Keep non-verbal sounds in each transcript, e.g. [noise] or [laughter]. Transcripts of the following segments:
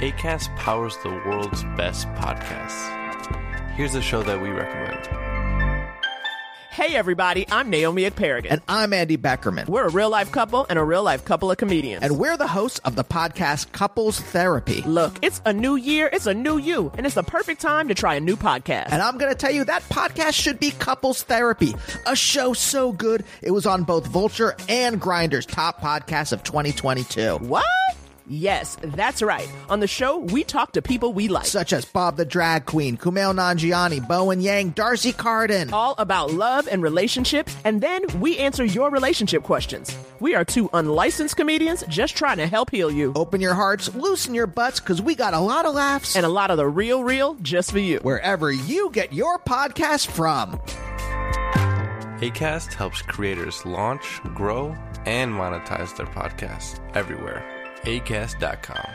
ACAST powers the world's best podcasts. Here's a show that we recommend. Hey everybody, I'm Naomi Ekperigin. And I'm Andy Beckerman. We're a real life couple and a real life couple of comedians. And we're the hosts of the podcast Couples Therapy. Look, it's a new year, it's a new you, and it's the perfect time to try a new podcast. And I'm going to tell you that podcast should be Couples Therapy, a show so good it was on both Vulture and Grindr's top podcasts of 2022. What? Yes, that's right. On the show, we talk to people we like. Such as Bob the Drag Queen, Kumail Nanjiani, Bowen Yang, D'Arcy Carden. All about love and relationships, and then we answer your relationship questions. We are two unlicensed comedians just trying to help heal you. Open your hearts, loosen your butts, because we got a lot of laughs. And a lot of the real, real just for you. Wherever you get your podcast from. ACAST helps creators launch, grow, and monetize their podcasts everywhere acast.com.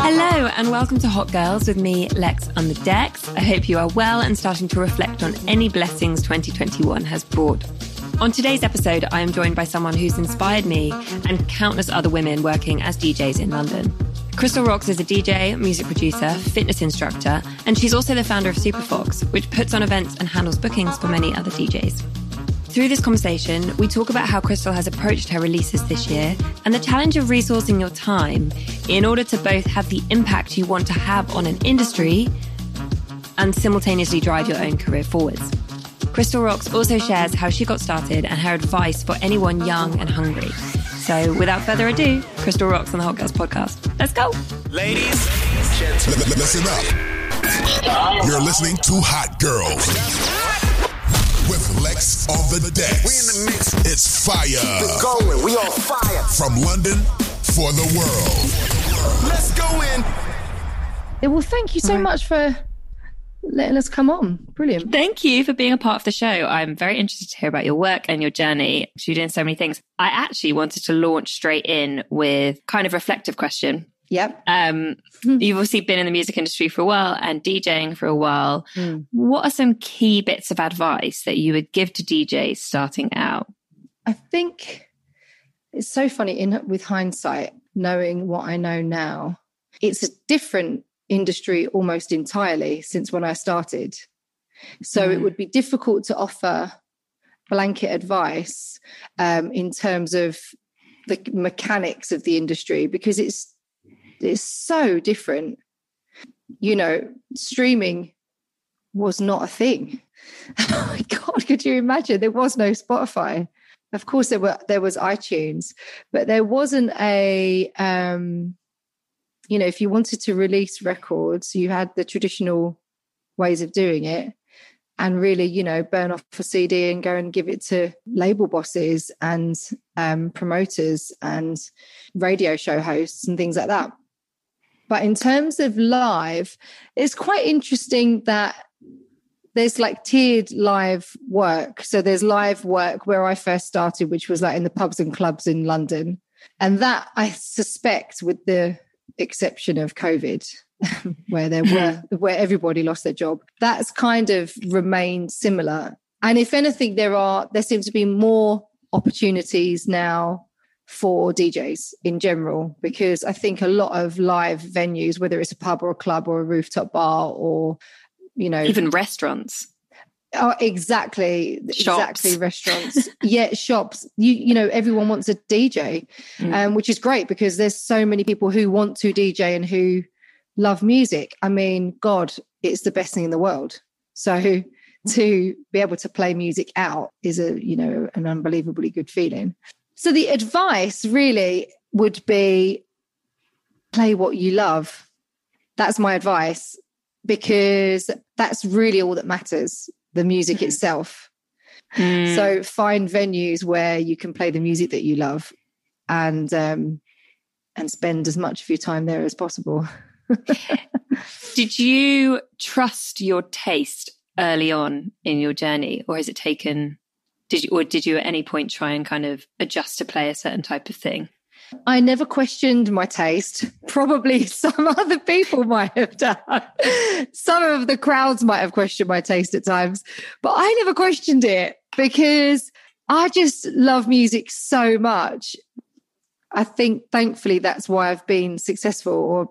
Hello, and welcome to Hot Girls with me, Lex on the decks. I hope you are well and starting to reflect on any blessings 2021 has brought. On today's episode, I am joined by someone who's inspired me and countless other women working as DJs in London. Crystal Rocks is a DJ, music producer, fitness instructor, and she's also the founder of Superfox, which puts on events and handles bookings for many other DJs. Through this conversation, we talk about how Crystal has approached her releases this year and the challenge of resourcing your time in order to both have the impact you want to have on an industry and simultaneously drive your own career forwards. Crystal Rocks also shares how she got started and her advice for anyone young and hungry. So without further ado, Crystal Rocks on the Hot Girls podcast. Let's go. Ladies, gentlemen. Listen up. You're listening to Hot Girls with Lex on the deck. We in the mix. It's fire. Keep it going. We on fire. From London for the world. Let's go in. Well, thank you so right. much for letting us come on. Brilliant. Thank you for being a part of the show. I'm very interested to hear about your work and your journey. You're doing so many things. I actually wanted to launch straight in with kind of reflective question. Yep. Um, you've obviously been in the music industry for a while and DJing for a while. Mm. What are some key bits of advice that you would give to DJs starting out? I think it's so funny in with hindsight, knowing what I know now. It's a different industry almost entirely since when I started. So mm. it would be difficult to offer blanket advice um, in terms of the mechanics of the industry because it's it's so different. You know, streaming was not a thing. [laughs] oh my god, could you imagine? There was no Spotify. Of course, there were there was iTunes, but there wasn't a um, you know, if you wanted to release records, you had the traditional ways of doing it and really, you know, burn off a CD and go and give it to label bosses and um, promoters and radio show hosts and things like that. But in terms of live, it's quite interesting that there's like tiered live work. So there's live work where I first started, which was like in the pubs and clubs in London. And that I suspect with the exception of COVID, [laughs] where there were where everybody lost their job, that's kind of remained similar. And if anything, there are there seems to be more opportunities now for DJs in general, because I think a lot of live venues, whether it's a pub or a club or a rooftop bar or you know even restaurants Oh, exactly, shops. exactly. Restaurants, [laughs] yeah, shops. You you know, everyone wants a DJ, mm. um, which is great because there's so many people who want to DJ and who love music. I mean, God, it's the best thing in the world. So to be able to play music out is a you know an unbelievably good feeling. So the advice really would be play what you love. That's my advice because that's really all that matters the music itself. [laughs] Mm. So find venues where you can play the music that you love and um, and spend as much of your time there as possible. [laughs] Did you trust your taste early on in your journey or has it taken did you or did you at any point try and kind of adjust to play a certain type of thing? I never questioned my taste. Probably [laughs] some other people might have done. Some of the crowds might have questioned my taste at times, but I never questioned it because I just love music so much. I think thankfully that's why I've been successful or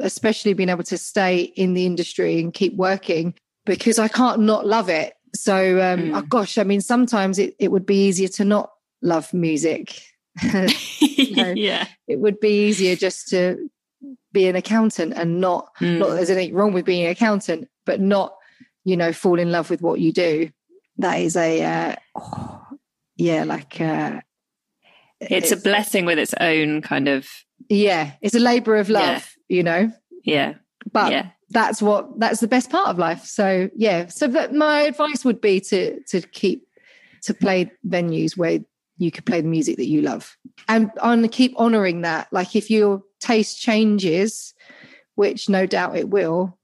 especially been able to stay in the industry and keep working because I can't not love it. So, um, mm. oh gosh, I mean, sometimes it, it would be easier to not love music. [laughs] you know, yeah. It would be easier just to be an accountant and not, mm. not there's anything wrong with being an accountant, but not, you know, fall in love with what you do. That is a, uh, oh, [sighs] yeah, like, uh, it's, it's, a blessing with its own kind of yeah it's a labor of love yeah. you know yeah but yeah. that's what that's the best part of life so yeah so that my advice would be to to keep to play venues where you could play the music that you love and on keep honoring that like if your taste changes which no doubt it will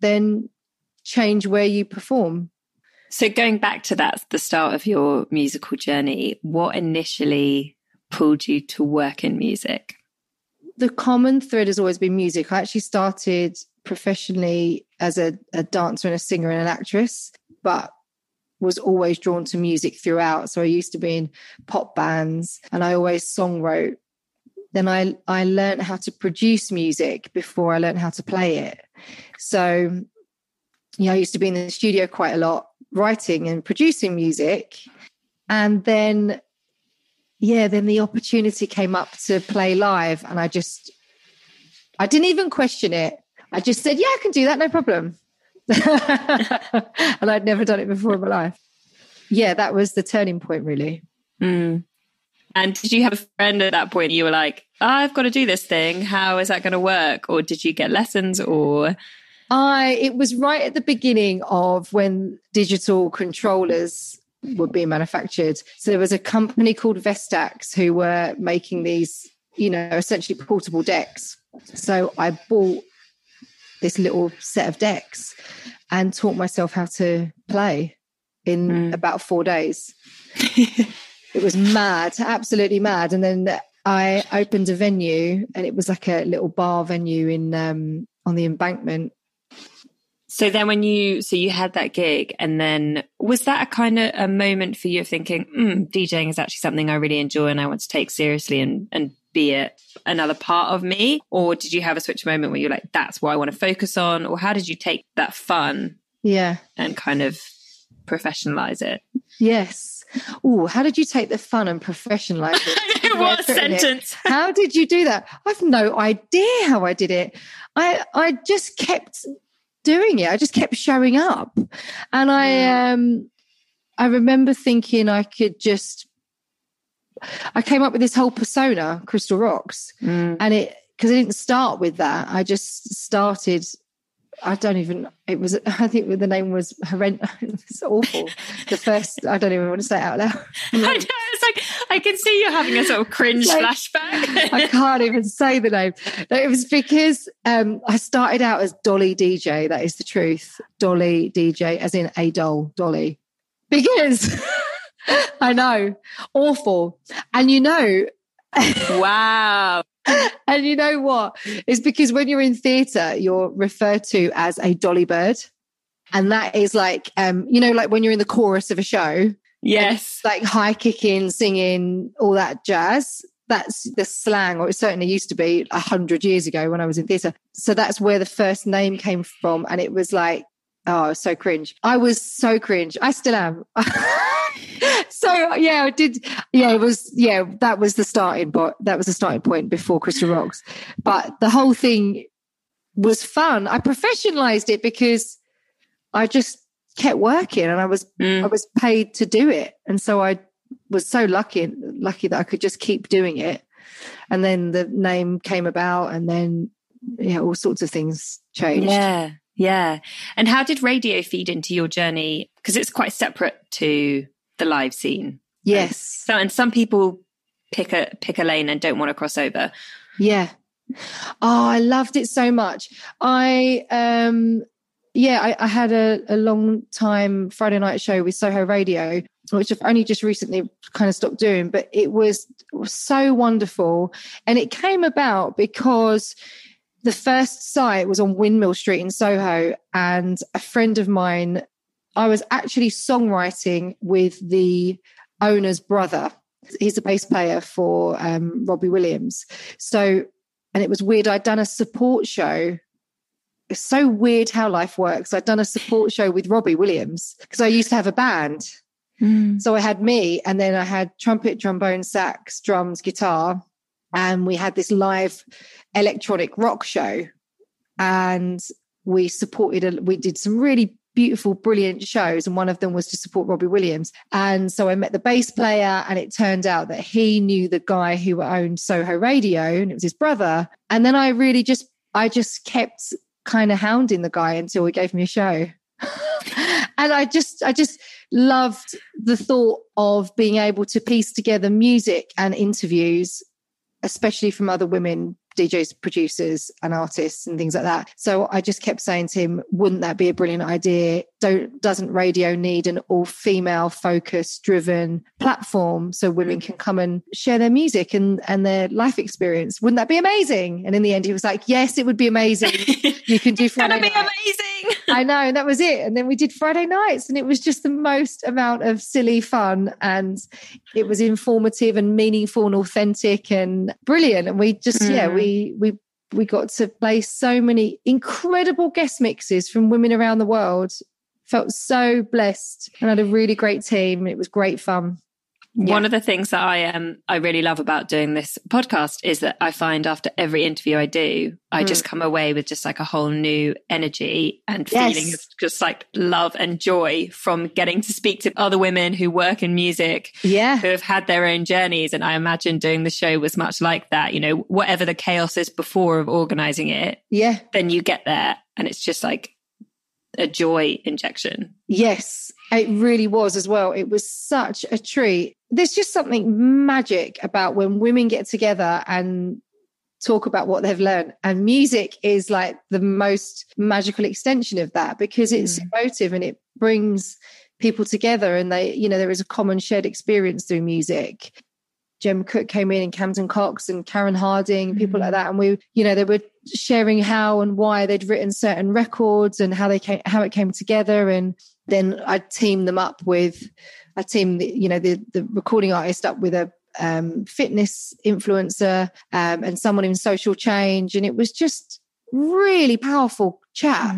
then change where you perform so going back to that the start of your musical journey what initially pulled you to work in music? The common thread has always been music. I actually started professionally as a, a dancer and a singer and an actress, but was always drawn to music throughout. So I used to be in pop bands and I always song wrote. Then I I learned how to produce music before I learned how to play it. So yeah, I used to be in the studio quite a lot, writing and producing music. And then yeah, then the opportunity came up to play live, and I just, I didn't even question it. I just said, yeah, I can do that, no problem. [laughs] and I'd never done it before in my life. Yeah, that was the turning point, really. Mm. And did you have a friend at that point? You were like, oh, I've got to do this thing. How is that going to work? Or did you get lessons? Or I, it was right at the beginning of when digital controllers were being manufactured. So there was a company called Vestax who were making these, you know, essentially portable decks. So I bought this little set of decks and taught myself how to play in mm. about four days. [laughs] it was mad, absolutely mad. And then I opened a venue and it was like a little bar venue in um, on the embankment so then when you, so you had that gig and then was that a kind of a moment for you of thinking, mm, DJing is actually something I really enjoy and I want to take seriously and, and be it another part of me? Or did you have a switch moment where you're like, that's what I want to focus on? Or how did you take that fun? Yeah. And kind of professionalize it? Yes. Oh, how did you take the fun and professionalize it? [laughs] what sentence? It? [laughs] How did you do that? I've no idea how I did it. I I just kept doing it. I just kept showing up. And I um I remember thinking I could just I came up with this whole persona, Crystal Rocks. Mm. And it because I didn't start with that. I just started I don't even. It was. [laughs] I think the name was horrendous. [laughs] It's awful. The [laughs] first. I don't even want to say it out loud. I know. It's like I can see you having a sort of cringe like, flashback. I can't even say the name. No, it was because um, I started out as Dolly DJ. That is the truth. Dolly DJ, as in a doll, Dolly. Because [laughs] I know, awful. And you know, wow. [laughs] and you know what? It's because when you're in theatre, you're referred to as a dolly bird. And that is like, um, you know, like when you're in the chorus of a show. Yes. Like high kicking, singing, all that jazz. That's the slang, or it certainly used to be a hundred years ago when I was in theatre. So that's where the first name came from. And it was like, oh, so cringe. I was so cringe. I still am. [laughs] so yeah, I did. Yeah, it was. Yeah, that was the starting point. That was the starting point before Crystal Rocks. But the whole thing was fun. I professionalized it because I just kept working, and I was mm. I was paid to do it, and so I was so lucky lucky that I could just keep doing it. And then the name came about, and then yeah, all sorts of things changed. Yeah. Yeah. And how did radio feed into your journey? Because it's quite separate to the live scene. Yes. so, and some people pick a pick a lane and don't want to cross over. Yeah. Oh, I loved it so much. I um yeah, I, I had a, a long time Friday night show with Soho Radio which I've only just recently kind of stopped doing, but it was, it was so wonderful. And it came about because the first site was on Windmill Street in Soho, and a friend of mine, I was actually songwriting with the owner's brother. He's a bass player for um, Robbie Williams. So, and it was weird. I'd done a support show. It's so weird how life works. I'd done a support show with Robbie Williams because I used to have a band. Mm. So I had me, and then I had trumpet, trombone, sax, drums, guitar, and we had this live electronic rock show. And we supported, a, we did some really beautiful, brilliant shows. And one of them was to support Robbie Williams. And so I met the bass player, and it turned out that he knew the guy who owned Soho Radio, and it was his brother. And then I really just, I just kept kind of hounding the guy until he gave me a show. [laughs] and I just, I just loved the thought of being able to piece together music and interviews, especially from other women DJs, producers, and artists, and things like that. So I just kept saying to him, "Wouldn't that be a brilliant idea? Don't doesn't radio need an all female focus driven platform so women can come and share their music and and their life experience? Wouldn't that be amazing?" And in the end, he was like, "Yes, it would be amazing. [laughs] You can do it's gonna Friday be amazing. I know, and that was it. And then we did Friday nights, and it was just the most amount of silly fun, and it was informative and meaningful and authentic and brilliant. And we just, yeah, Mm. We we got to play so many incredible guest mixes from women around the world. Felt so blessed, and had a really great team. It was great fun. One of the things that I um I really love about doing this podcast is that I find after every interview I do, I just come away with just like a whole new energy and Yes. feeling of just like love and joy from getting to speak to other women who work in music Yeah, who have had their own journeys. And I imagine doing the show was much like that. You know, whatever the chaos is before of organizing it, yeah, then you get there and it's just like a joy injection. Yes, it really was as well. It was such a treat. There's just something magic about when women get together and talk about what they've learned. And music is like the most magical extension of that because it's mm. emotive and it brings people together and they, you know, there is a common shared experience through music. Jem Cook came in and Camden Cox and Karen Harding, people like mm. that. And we, you know, they were sharing how and why they'd written certain records and how they came, how it came together. And then I teamed them up with, I teamed, you know, the the recording artist up with a um, fitness influencer um, and someone in social change, and it was just really powerful chat.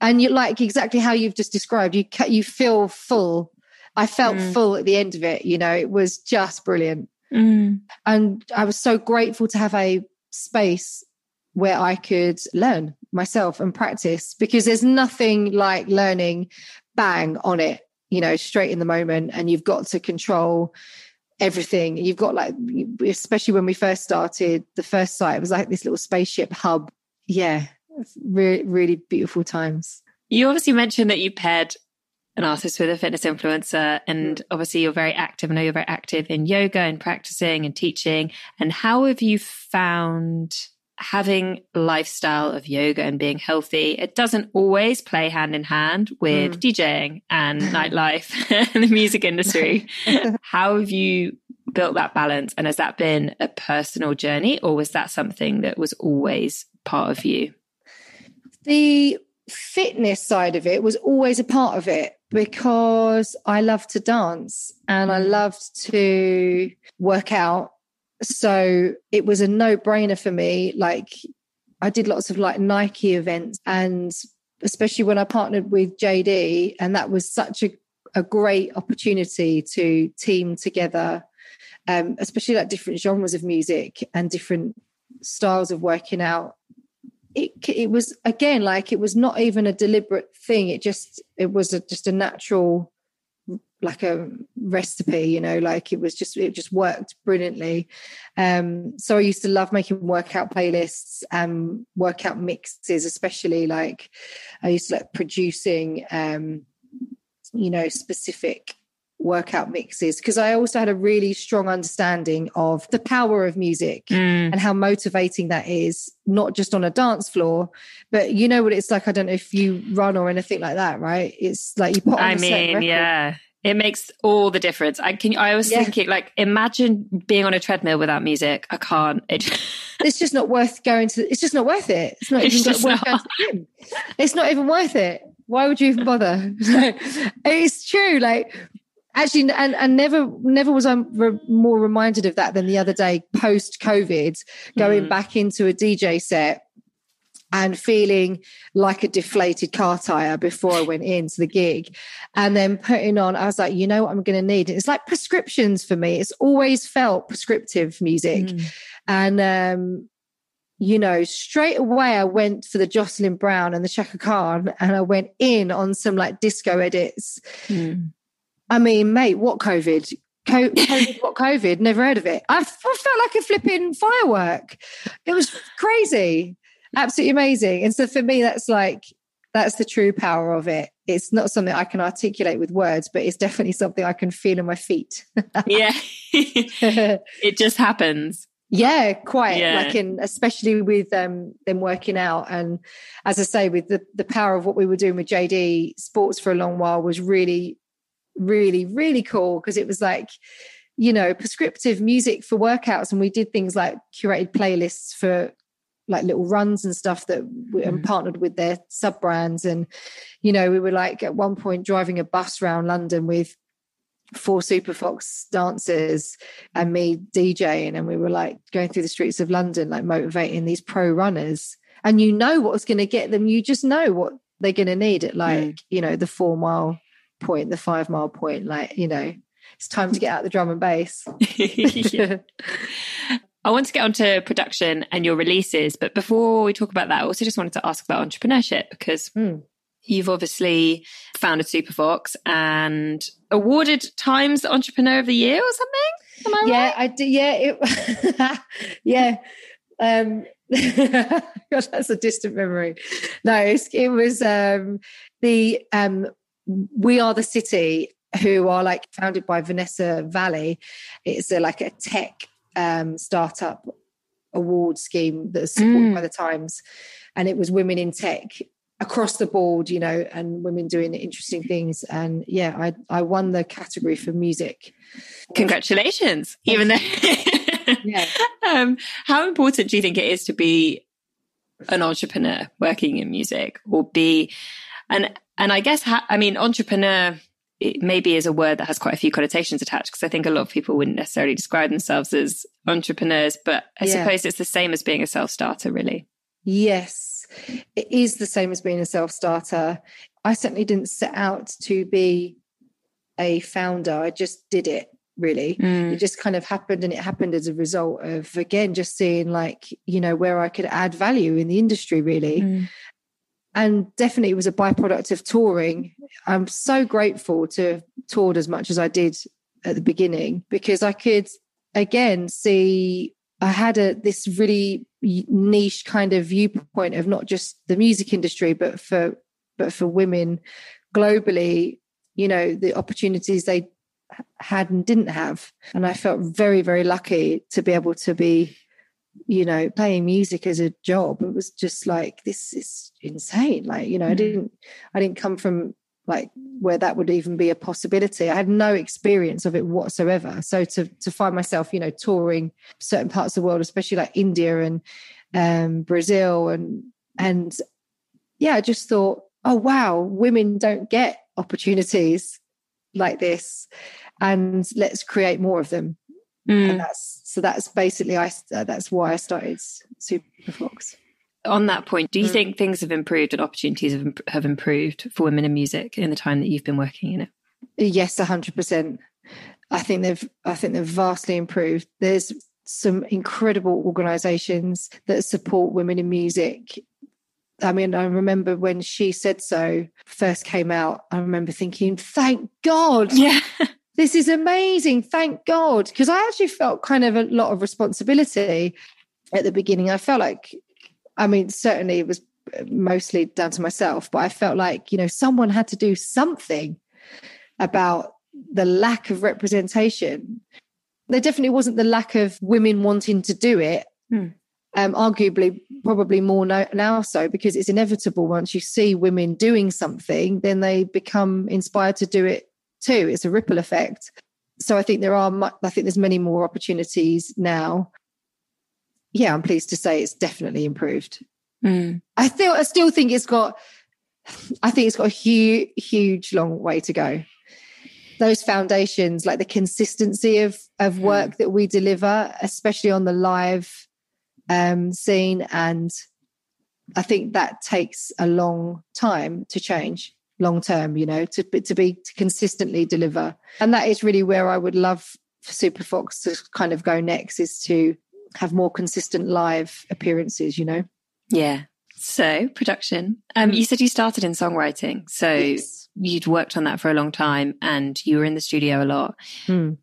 And you like exactly how you've just described. You you feel full. I felt Mm. full at the end of it. You know, it was just brilliant Mm. and I was so grateful to have a space where I could learn myself and practice because there's nothing like learning bang on it, you know, straight in the moment, and you've got to control everything. You've got like, especially when we first started, the first site it was like this little spaceship hub. Yeah, really, really beautiful times. You obviously mentioned that you paired an artist with a fitness influencer, and mm. obviously you're very active. I know you're very active in yoga and practicing and teaching. And how have you found having lifestyle of yoga and being healthy? It doesn't always play hand in hand with hmm. DJing and [laughs] nightlife and the music industry. [laughs] how have you built that balance? And has that been a personal journey, or was that something that was always part of you? the fitness side of it was always a part of it because I love to dance and I hmm. loved to work out. So it was a no brainer for me. Like I did lots of like Nike events and especially when I partnered with JD, and that was such a, a great opportunity to team together, um, especially like different genres of music and different styles of working out it it was again like it was not even a deliberate thing it just it was a, just a natural like a recipe you know like it was just it just worked brilliantly. Um so i used to love making workout playlists and workout mixes especially like i used to like producing um you know specific workout mixes because i also had a really strong understanding of the power of music and how motivating that is not just on a dance floor but you know what it's like i don't know if you run or anything like that right? It's like you put on I mean, yeah, It makes all the difference. I can. I was Yeah. thinking, like, imagine being on a treadmill without music. I can't. It, [laughs] it's just not worth going to. It's just not worth it. It's not It's even worth going to the gym. It's not even worth it. Why would you even bother? [laughs] it's true. Like actually, and and never never was I re- more reminded of that than the other day post COVID, going Mm. back into a DJ set. And feeling like a deflated car tire before I went into the gig, and then putting on, I was like, you know what I'm going to need. It's like prescriptions for me. It's always felt prescriptive music, Mm. and um, you know, straight away I went for the Jocelyn Brown and the Chaka Khan, and I went in on some like disco edits. Mm. I mean, mate, what COVID? COVID, what COVID? Never heard of it. I, felt like a flipping firework. It was crazy, absolutely amazing. And so for me, that's like that's the true power of it. It's not something I can articulate with words, but it's definitely something I can feel in my feet. yeah, [laughs] [laughs] it just happens. Yeah, quite. Yeah. Like in especially with um them working out and as I say, with the the power of what we were doing with JD sports for a long while was really, really, really cool because it was like, you know, prescriptive music for workouts. And we did things like curated playlists for like little runs and stuff that we and mm-hmm. partnered with their sub brands. And, you know, we were like at one point driving a bus around London with four super fox dancers and me DJing, and we were like going through the streets of London, like motivating these pro runners. And you know what's going to get them. You just know what they're going to need at like mm. you know the four mile point, the five mile point. Like you know, it's time to get out the drum and bass. [laughs] [laughs] I want to get onto production and your releases, but before we talk about that, I also just wanted to ask about entrepreneurship because Mm. you've obviously founded Superfox and awarded Times Entrepreneur of the Year or something. Am I yeah, right? I do. Yeah, it, [laughs] yeah. Um, [laughs] God, that's a distant memory. No, it was um, the um, We Are the City, who are like founded by Vanessa Vallely. It's a, like a tech um, startup award scheme that's supported Mm. by the Times, and it was women in tech across the board, you know, and women doing interesting things. And yeah, I I won the category for music. Congratulations, even though. [laughs] Yeah. um, how important do you think it is to be an entrepreneur working in music or be and and I guess I mean entrepreneur it maybe is a word that has quite a few connotations attached because I think a lot of people wouldn't necessarily describe themselves as entrepreneurs but I Yeah. suppose it's the same as being a self-starter really Yes, it is the same as being a self starter. I certainly didn't set out to be a founder, I just did it really. It just kind of happened, and it happened as a result of, again, just seeing like, you know, where I could add value in the industry, really. Mm. And definitely it was a byproduct of touring. I'm so grateful to have toured as much as I did at the beginning because I could, again, see I had a this really niche kind of viewpoint of not just the music industry, but for but for women globally, you know, the opportunities they had and didn't have. And I felt very, very lucky to be able to be, you know, playing music as a job. It was just like this is insane. Like, you know, I didn't I didn't come from like where that would even be a possibility. I had no experience of it whatsoever. So to to find myself, you know, touring certain parts of the world, especially like India and um, Brazil, and and yeah, I just thought, oh wow, women don't get opportunities like this, and let's create more of them. Mm. And that's so that's basically I that's why I started Superfox. on that point do you Mm. think things have improved and opportunities have, have improved for women in music in the time that you've been working in it Yes, hundred percent. I think they've I think they've vastly improved. There's some incredible organisations that support women in music. I mean, I remember when shesaid.so first came out. I remember thinking, "Thank God, [laughs] yeah this is amazing! Thank God," because I actually felt kind of a lot of responsibility at the beginning. I felt like, I mean, certainly it was mostly down to myself, but I felt like you know someone had to do something about the lack of representation. There definitely wasn't the lack of women wanting to do it. Hmm. Um, arguably, probably more no, now so because it's inevitable. Once you see women doing something, then they become inspired to do it too. It's a ripple effect. So I think there are, mu- I think there's many more opportunities now. Yeah, I'm pleased to say it's definitely improved. Mm. I still, I still think it's got, I think it's got a huge, huge long way to go. Those foundations, like the consistency of of work that we deliver, especially on the live um, scene, and I think that takes a long time to change, long term. You know, to to be to consistently deliver, and that is really where I would love for Super Fox to kind of go next is to have more consistent live appearances. You know. Yeah. So production. Um, you said you started in songwriting, so Yes. you'd worked on that for a long time, and you were in the studio a lot. Mm.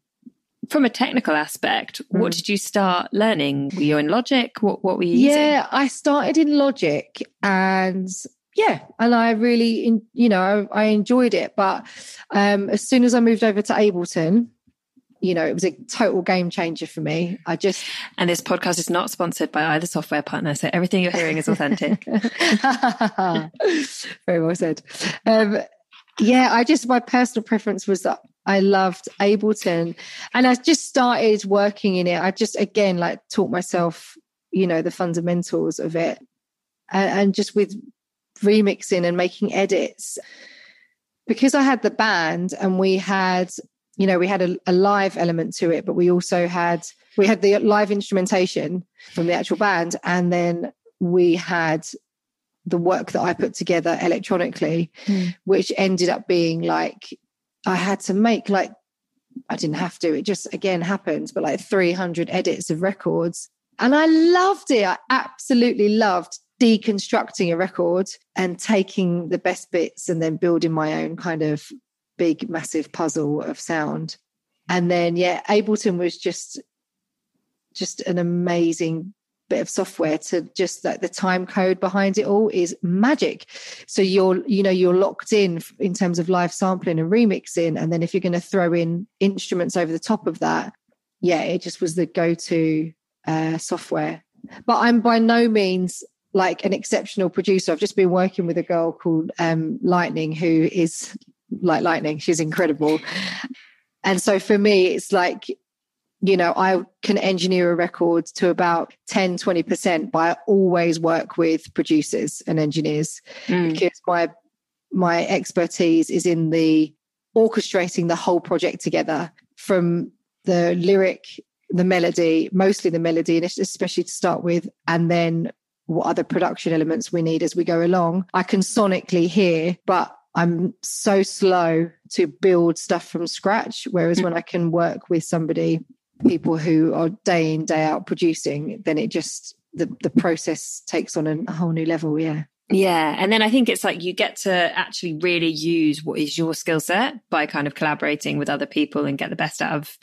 From a technical aspect, what Mm. did you start learning? Were you in Logic? What What were you using? Yeah, I started in Logic and yeah, and I really, in, you know, I, I enjoyed it. But um, as soon as I moved over to Ableton, you know, it was a total game changer for me. I just [laughs] And this podcast is not sponsored by either software partner, so everything you're hearing is authentic. [laughs] [laughs] Very well said. Um, yeah, I just my personal preference was that I loved Ableton, and I just started working in it. I just again like taught myself, you know, the fundamentals of it, and, and just with remixing and making edits. Because I had the band and we had you know we had a, a live element to it but we also had we had the live instrumentation from the actual band and then we had the work that I put together electronically Mm. which ended up being like I had to make like I didn't have to it just again happened but like 300 edits of records. And I loved it. I absolutely loved deconstructing a record and taking the best bits and then building my own kind of big massive puzzle of sound. And then yeah ableton was just just an amazing bit of software to just like the time code behind it all is magic. So you're you know you're locked in in terms of live sampling and remixing. And then if you're going to throw in instruments over the top of that yeah it just was the go-to uh, software. But i'm by no means like an exceptional producer. I've just been working with a girl called um, lightning who is like lightning. She's incredible. And so for me it's like you know i can engineer a record to about 10 20% but i always work with producers and engineers Mm. because my my expertise is in the orchestrating the whole project together from the lyric the melody mostly the melody and especially to start with and then what other production elements we need as we go along i can sonically hear but i'm so slow to build stuff from scratch whereas hmm. when i can work with somebody people who are day in day out producing then it just the the process takes on a whole new level yeah Yeah. And then I think it's like you get to actually really use what is your skill set by kind of collaborating with other people and get the best out of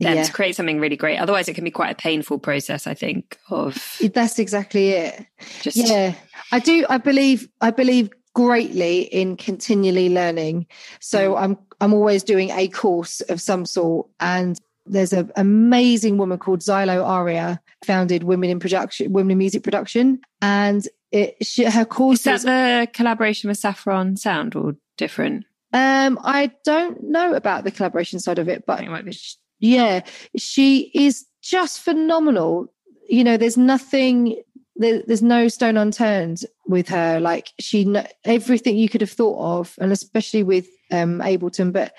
them Yeah. to create something really great. Otherwise, it can be quite a painful process, I think, of that's exactly it just. yeah i do i believe i believe greatly in continually learning so i'm i'm always doing a course of some sort and there's an amazing woman called Xylo Aria founded women in production women in music production and it she, her Is course that the collaboration with Saffron Sound or different? um i don't know about the collaboration side of it but it might be. Yeah she is just phenomenal. You know there's nothing there, there's no stone unturned with her. Like she everything you could have thought of and especially with um ableton but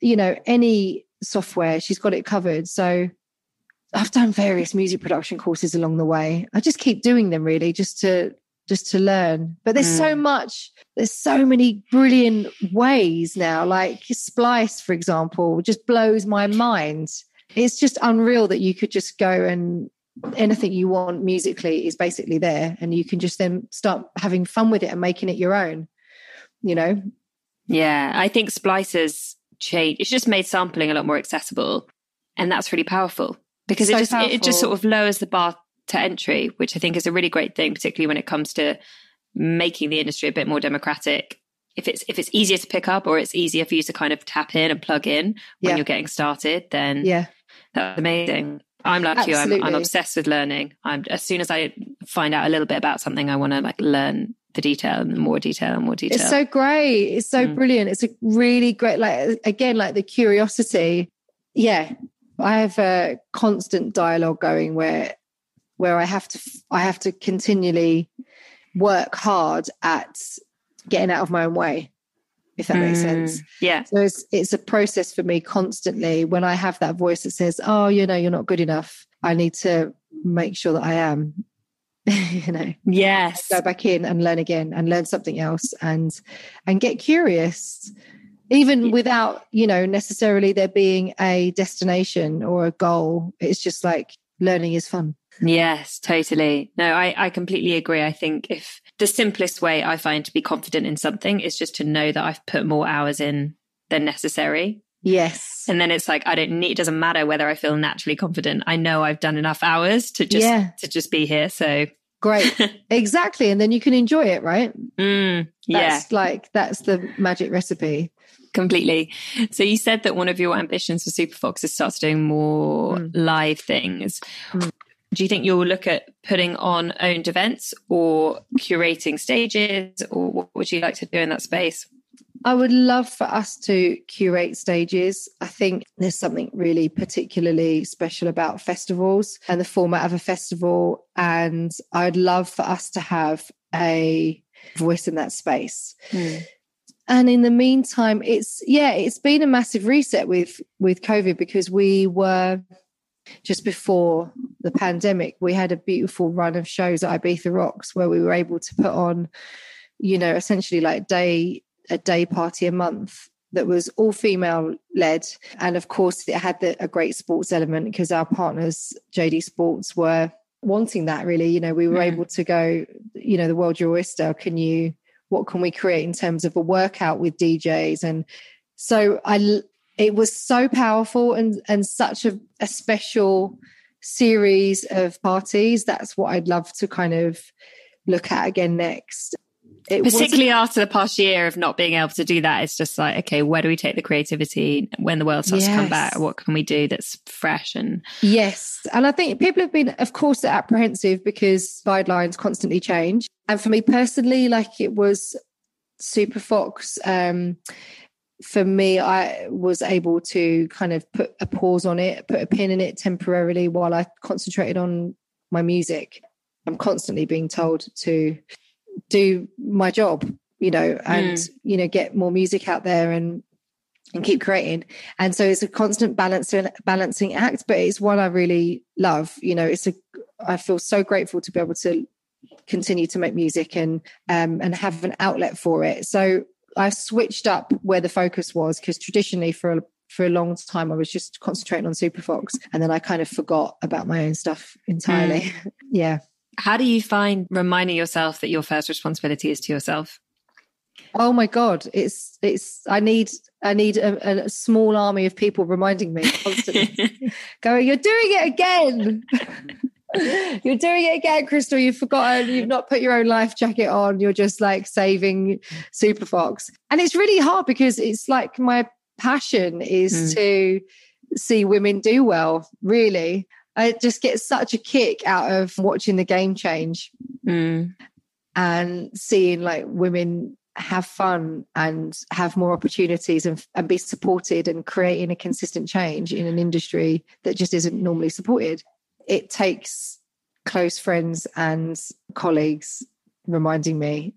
you know any software she's got it covered. So i've done various music production courses along the way. I just keep doing them really just to just to learn. But there's so mm. much there's so many brilliant ways now. Like splice for example just blows my mind. It's just unreal that you could just go and anything you want musically is basically there and you can just then start having fun with it and making it your own you know? Yeah, I think splicers change. It's just made sampling a lot more accessible, and that's really powerful because So it just it just sort of lowers the bar to entry, which I think is a really great thing, particularly when it comes to making the industry a bit more democratic. If it's if it's easier to pick up or it's easier for you to kind of tap in and plug in when Yeah. you're getting started, then yeah that's amazing. I'm like you. I'm, I'm obsessed with learning. I'm as soon as I find out a little bit about something, I want to like learn the detail and more detail and more detail. It's so great. It's so Mm. brilliant. It's a really great, like again, like the curiosity. Yeah, I have a constant dialogue going where where I have to I have to continually work hard at getting out of my own way, if that makes Mm, sense. Yeah. So it's it's a process for me constantly. When I have that voice that says, "Oh, you know, you're not good enough," I need to make sure that I am. [laughs] you know, Yes. go back in and learn again and learn something else and and get curious even without you know necessarily there being a destination or a goal it's just like learning is fun Yes, totally. No, I, I completely agree. I think if the simplest way I find to be confident in something is just to know that I've put more hours in than necessary. yes And then it's like, I don't need, it doesn't matter whether I feel naturally confident. I know I've done enough hours to just, Yeah. to just be here. So, great [laughs] exactly and then you can enjoy it right mm, yeah, that's like that's the magic recipe completely. So you said that one of your ambitions for Superfox is start doing more Mm. live things. Mm. Do you think you'll look at putting on owned events or curating stages, or what would you like to do in that space? I would love for us to curate stages. I think there's something really particularly special about festivals and the format of a festival. And I'd love for us to have a voice in that space. Hmm. And in the meantime, it's yeah, it's been a massive reset with with COVID because we were just before the pandemic, we had a beautiful run of shows at Ibiza Rocks where we were able to put on, you know, essentially like day a day party a month that was all female led and of course it had the, a great sports element because our partners jd sports were wanting that really. You know we were Mm. able to go you know the world your oyster can you what can we create in terms of a workout with djs and so i it was so powerful and and such a, a special series of parties that's what i'd love to kind of look at again next it was- Particularly after the past year of not being able to do that, it's just like, okay, where do we take the creativity when the world starts to come back? What can we do that's fresh and Yes. And I think people have been, of course, apprehensive because guidelines constantly change. And for me personally, like it was Super Fox. Um, for me, I was able to kind of put a pause on it, put a pin in it temporarily while I concentrated on my music. I'm constantly being told to do my job, you know, and, you know, get more music out there and, and keep creating. And so it's a constant balance balancing act but it's one i really love you know it's a i feel so grateful to be able to continue to make music and um and have an outlet for it. So i switched up where the focus was because traditionally for a for a long time i was just concentrating on superfox and then i kind of forgot about my own stuff entirely mm. [laughs] yeah how do you find reminding yourself that your first responsibility is to yourself? oh my god it's it's i need i need a, a small army of people reminding me constantly [laughs] going, You're doing it again. [laughs] You're doing it again, Crystal. You've forgotten, you've not put your own life jacket on. You're just like saving Super Fox. And it's really hard because it's like my passion is Mm. to see women do well, really. I just get such a kick out of watching the game change Mm. and seeing like women have fun and have more opportunities and, and be supported and creating a consistent change in an industry that just isn't normally supported. It takes close friends and colleagues reminding me,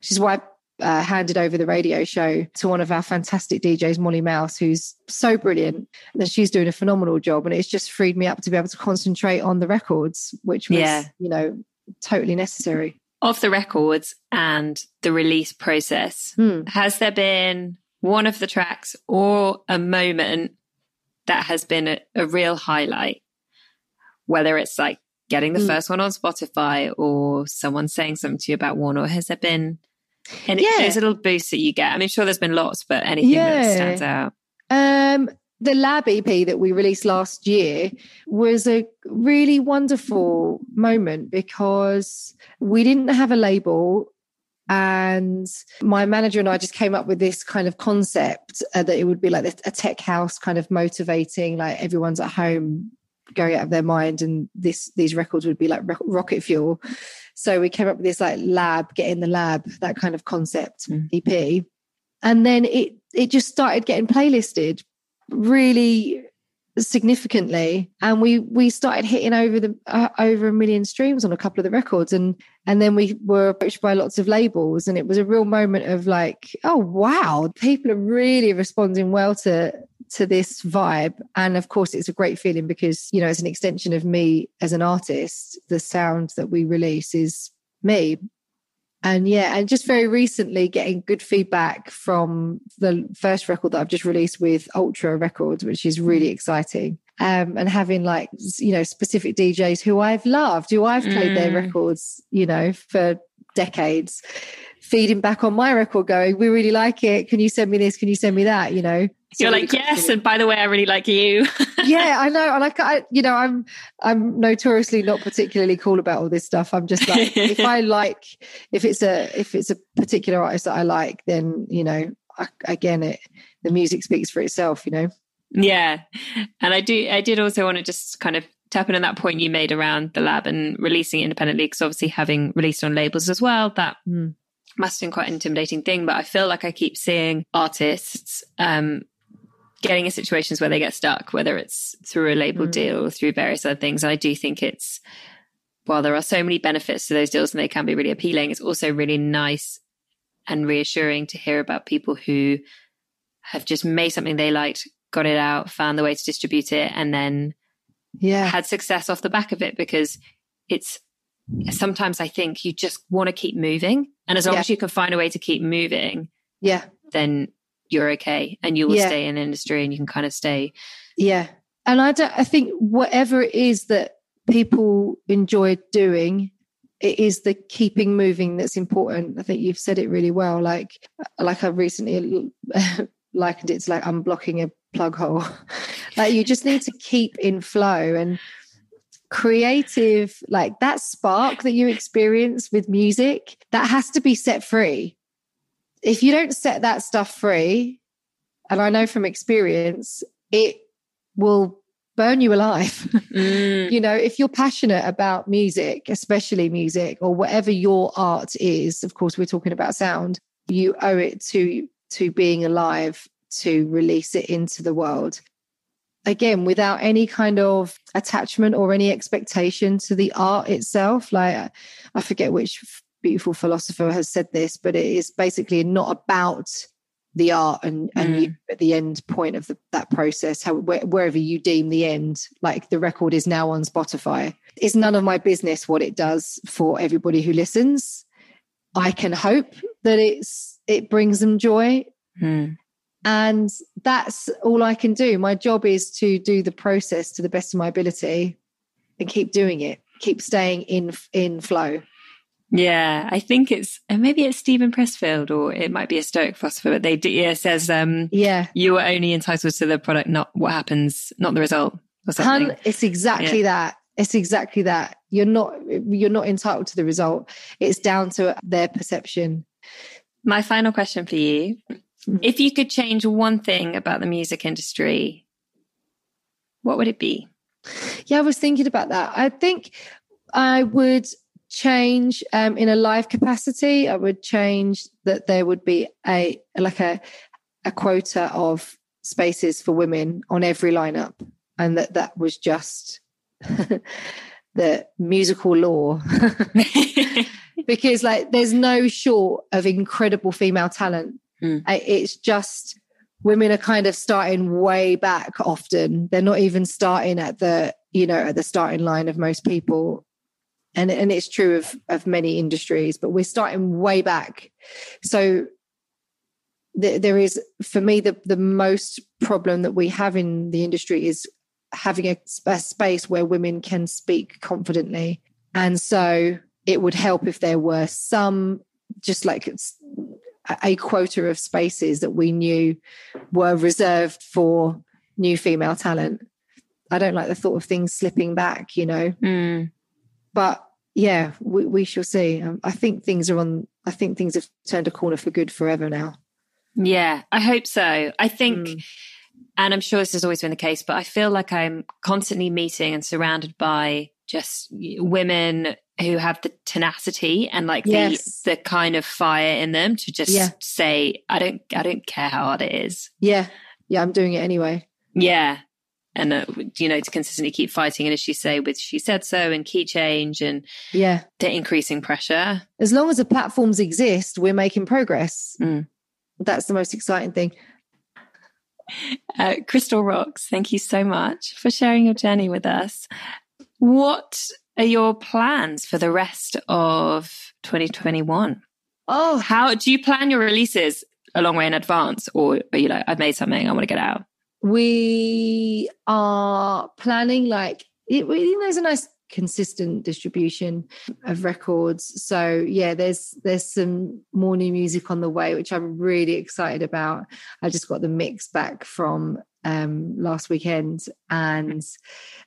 which is why I uh, handed over the radio show to one of our fantastic DJs, Molly Mouse, who's so brilliant. And she's doing a phenomenal job. And it's just freed me up to be able to concentrate on the records, which was, Yeah. you know, totally necessary. Of the records and the release process, Hmm. has there been one of the tracks or a moment that has been a, a real highlight? Whether it's like getting the Mm. first one on Spotify or someone saying something to you about one, or has there been any Yeah. those little boosts that you get? I mean, sure, there's been lots, but anything that stands out. Um, the Lab EP that we released last year was a really wonderful moment because we didn't have a label. And my manager and I just came up with this kind of concept uh, that it would be like a tech house kind of motivating, like everyone's at home going out of their mind and this these records would be like ro- rocket fuel. So we came up with this like lab get in the lab that kind of concept Mm. ep and then it it just started getting playlisted really significantly. And we we started hitting over the uh, over a million streams on a couple of the records. And and then we were approached by lots of labels. And it was a real moment of like oh wow people are really responding well to to this vibe. And of course it's a great feeling because you know it's an extension of me as an artist the sound that we release is me. And yeah and just very recently getting good feedback from the first record that i've just released with ultra records which is really exciting. Um, and having like you know specific djs who i've loved who i've played their Mm. records you know for decades feeding back on my record going we really like it. Can you send me this? Can you send me that? You know You're really like, yes, and by the way, I really like you. [laughs] yeah i know and I, I you know i'm i'm notoriously not particularly cool about all this stuff i'm just like if i [laughs] like if it's a if it's a particular artist that i like then you know I, again it the music speaks for itself you know Yeah. And I do I did also want to just kind of tap in on that point you made around the lab and releasing it independently, because obviously having released on labels as well, that Mm. must have been quite an intimidating thing. But I feel like I keep seeing artists um getting in situations where they get stuck, whether it's through a label Mm. deal or through various other things. And I do think it's while there are so many benefits to those deals and they can be really appealing, it's also really nice and reassuring to hear about people who have just made something they liked, got it out, found the way to distribute it, and then yeah had success off the back of it because it's sometimes I think you just want to keep moving. And as long Yeah. as you can find a way to keep moving, yeah then you're okay and you will Yeah. stay in industry and you can kind of stay. yeah and i don't i think whatever it is that people enjoy doing it is the keeping moving that's important i think you've said it really well like like i recently [laughs] likened it to like unblocking a plug hole [laughs] like you just need to keep in flow and creative like that spark that you experience with music that has to be set free if you don't set that stuff free and i know from experience it will burn you alive. [laughs] Mm, you know if you're passionate about music especially music or whatever your art is of course we're talking about sound you owe it to to being alive to release it into the world. Again without any kind of attachment or any expectation to the art itself like i forget which beautiful philosopher has said this but it is basically not about the art and and Mm. you at the end point of the, that process how where, wherever you deem the end like the record is now on spotify. It's none of my business what it does for everybody who listens. I can hope that it's it brings them joy. Mm. and that's all i can do. My job is to do the process to the best of my ability and keep doing it keep staying in in flow Yeah, I think it's and maybe it's Steven Pressfield or it might be a Stoic philosopher, but they do, yeah, says um, yeah you are only entitled to the product, not what happens, not the result or something. It's exactly that it's exactly that you're not you're not entitled to the result it's down to their perception My final question for you. Mhm. If you could change one thing about the music industry, what would it be? yeah i was thinking about that i think i would change um, in a live capacity i would change that there would be a like a a quota of spaces for women on every lineup. And that that was just [laughs] the musical law. [laughs] Because like there's no short of incredible female talent. Mm. It's just women are kind of starting way back often. They're not even starting at the you know at the starting line of most people and and it's true of of many industries but we're starting way back. So th- there is for me the the most problem that we have in the industry is having a, a space where women can speak confidently. And so it would help if there were some just like it's a- a quota of spaces that we knew were reserved for new female talent. I don't like the thought of things slipping back you know? Mm. but yeah we, we shall see um, i think things are on i think things have turned a corner for good forever now Yeah, I hope so. I think Mm. and I'm sure this has always been the case, but I feel like I'm constantly meeting and surrounded by just women who have the tenacity and like Yes. the the kind of fire in them to just Yeah. say, I don't I don't care how hard it is. Yeah. Yeah, I'm doing it anyway. Yeah. And, uh, you know, to consistently keep fighting. And as you say, with shesaid.so and Keychange and Yeah. the increasing pressure. As long as the platforms exist, we're making progress. Mm. That's the most exciting thing. Uh, Krystal Roxx, thank you so much for sharing your journey with us. What are your plans for the rest of 2021? Oh, How do you plan your releases a long way in advance? Or are you like, I've made something, I want to get out? We are planning like it, we think there's a nice consistent distribution of records. So yeah there's there's some more new music on the way which i'm really excited about. I just got the mix back from um last weekend and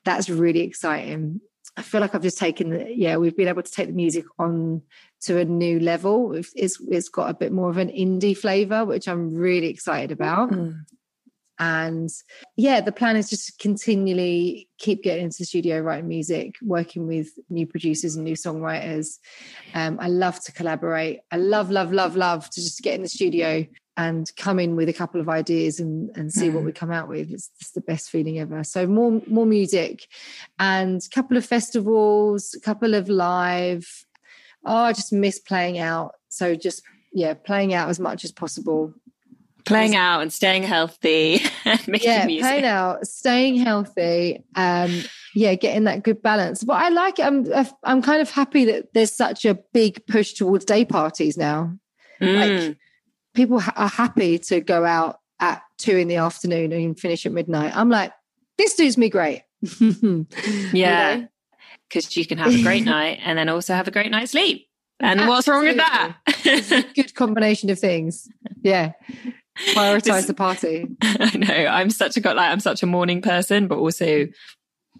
that's really exciting. I feel like i've just taken the, yeah we've been able to take the music on to a new level. It's it's, it's got a bit more of an indie flavor which i'm really excited about and yeah the plan is just to continually keep getting into the studio writing music working with new producers and new songwriters. Um, i love to collaborate. I love love love love to just get in the studio and come in with a couple of ideas and, and see what Mm. we come out with. It's, it's the best feeling ever. So more more music and a couple of festivals a couple of live. Oh i just miss playing out. So just yeah playing out as much as possible Playing out and staying healthy [laughs] and making yeah, music. playing out, staying healthy, um, yeah, getting that good balance. But I like it. I'm I'm kind of happy that there's such a big push towards day parties now. Mm. People ha- are happy to go out at two in the afternoon and finish at midnight. I'm like, this suits me great. [laughs] Yeah. Because you can have a great [laughs] night and then also have a great night's sleep. And what's wrong with that? good combination of things. Yeah, prioritize the party. [laughs] I know. I'm such a got like I'm such a morning person, but also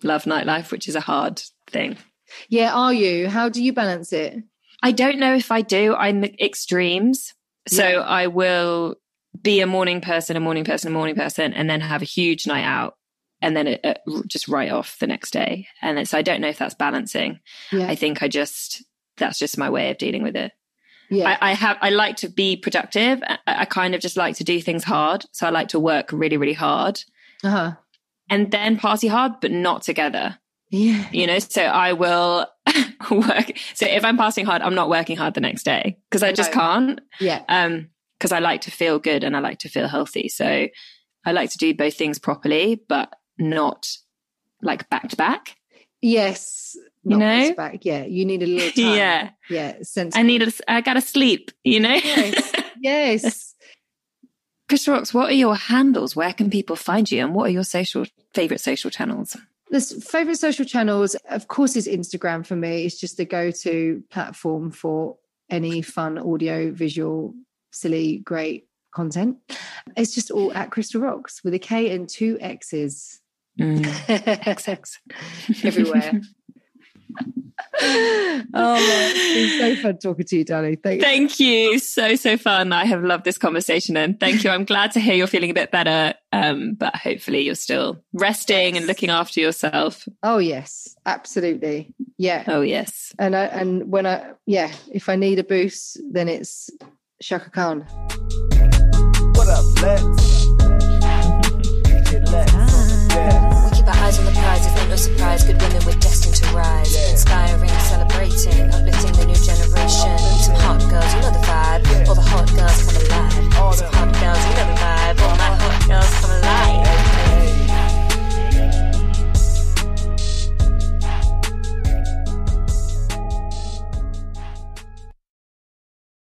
love nightlife, which is a hard thing. Yeah, are you? How do you balance it? I don't know if I do. I'm extremes. So Yeah. I will be a morning person, a morning person, a morning person, and then have a huge night out and then it, uh, just write off the next day. And so I don't know if that's balancing. Yeah, I think I just, that's just my way of dealing with it. Yeah, I, I have, I like to be productive. I, I kind of just like to do things hard. So I like to work really, really hard uh-huh. and then party hard, but not together. yeah, you know so i will [laughs] work so if i'm passing hard i'm not working hard the next day because i just No. can't yeah. um because i like to feel good and i like to feel healthy so i like to do both things properly but not like back to back Yes. You know? back. Yeah. You need a little [laughs] time. yeah Yeah. Sense. i need a, i gotta sleep you know Yes. [laughs] yes. chris rocks what are your handles where can people find you and what are your social favorite social channels The s- favorite social channels, of course, is Instagram for me. It's just the go-to platform for any fun audio, visual, silly, great content. It's just all at Krystal Roxx with a K and two X's mm. [laughs] XX. everywhere. [laughs] oh, it's been so fun talking to you, Danny. Thank you. Thank you. So, so fun. I have loved this conversation and thank you. I'm glad to hear you're feeling a bit better. Um, but hopefully you're still resting and looking after yourself. Oh yes, absolutely. Yeah. Oh, yes. And I and when I yeah, if I need a boost, then it's Chaka Khan. What up, Lex? [laughs] Eyes on the prize, it no surprise. Good women were destined to rise. Yeah. Inspiring, celebrating, uplifting the new generation. Some hot girls, you know the vibe. Yeah. All the hot girls come alive. All Some hot girls, you know the vibe. All my hot girls come alive.